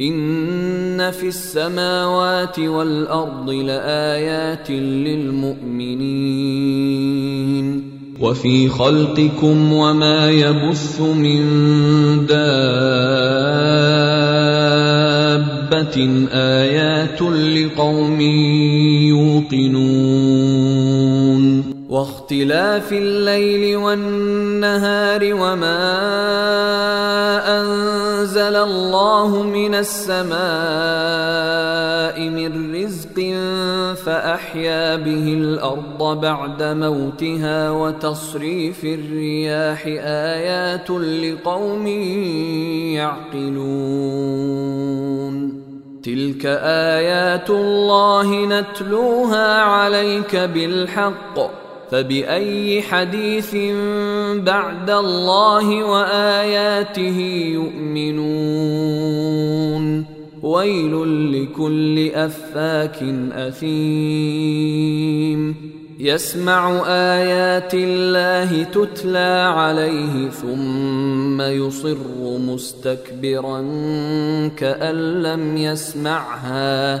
إن في السماوات والأرض لآيات للمؤمنين وفي خلقكم وما يبث من دابة آيات لقوم يوقنون واختلاف الليل والنهار وما أنزل الله من السماء من رزق فأحيا به الأرض بعد موتها وتصريف الرياح آيات لقوم يعقلون. تلك آيات الله نتلوها عليك بالحق. فبأي حديث بعد الله وآياته يؤمنون؟ ويل لكل أفاك أثيم. يسمع آيات الله تتلى عليه ثم يصر مستكبرا كأن لم يسمعها.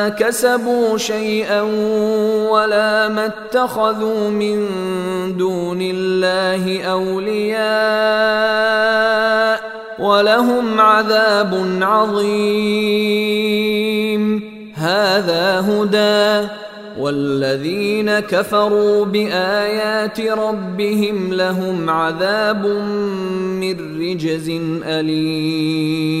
ما كسبوا شيئا ولا ما اتخذوا من دون الله أولياء ولهم عذاب عظيم. هذا هدى والذين كفروا بآيات ربهم لهم عذاب من رجز أليم.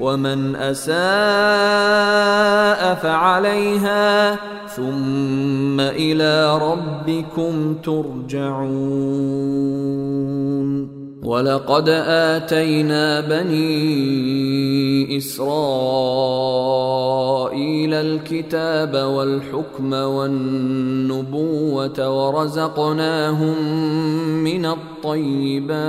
ومن أساء فعليها ثم إلى ربكم ترجعون. ولقد آتينا بني إسرائيل الكتاب والحكم والنبوة ورزقناهم من الطيبات.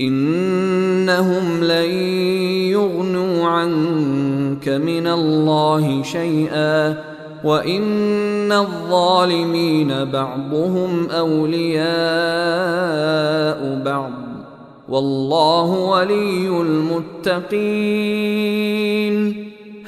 إنهم لن يغنوا عنك من الله شيئا وإن الظالمين بعضهم أولياء بعض والله ولي المتقين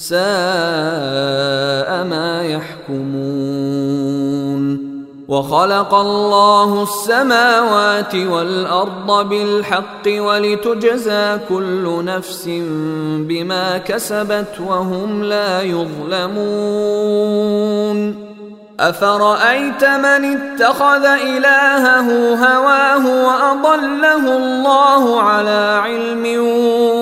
ساء ما يحكمون وخلق الله السماوات والأرض بالحق ولتجزى كل نفس بما كسبت وهم لا يظلمون أفرأيت من اتخذ إلهه هواه وأضله الله على علم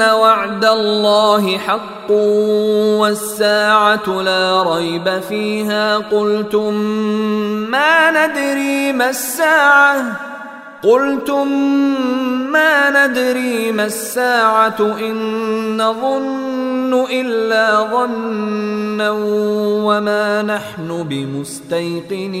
ان وعد الله حق والساعة لا ريب فيها قلتم ما ندري ما الساعة قلتم ما ندري ما الساعة ان نظن الا ظنا وما نحن بمستيقنين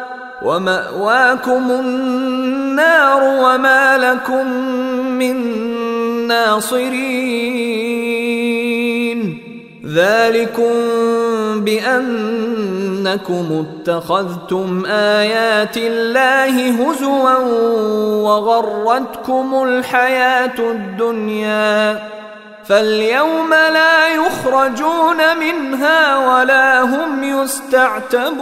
ومأواكم النار وما لكم من ناصرين. ذلكم بأنكم اتخذتم آيات الله هزوا وغرتكم الحياة الدنيا. فاليوم لا يخرجون منها ولا هم يستعتبون.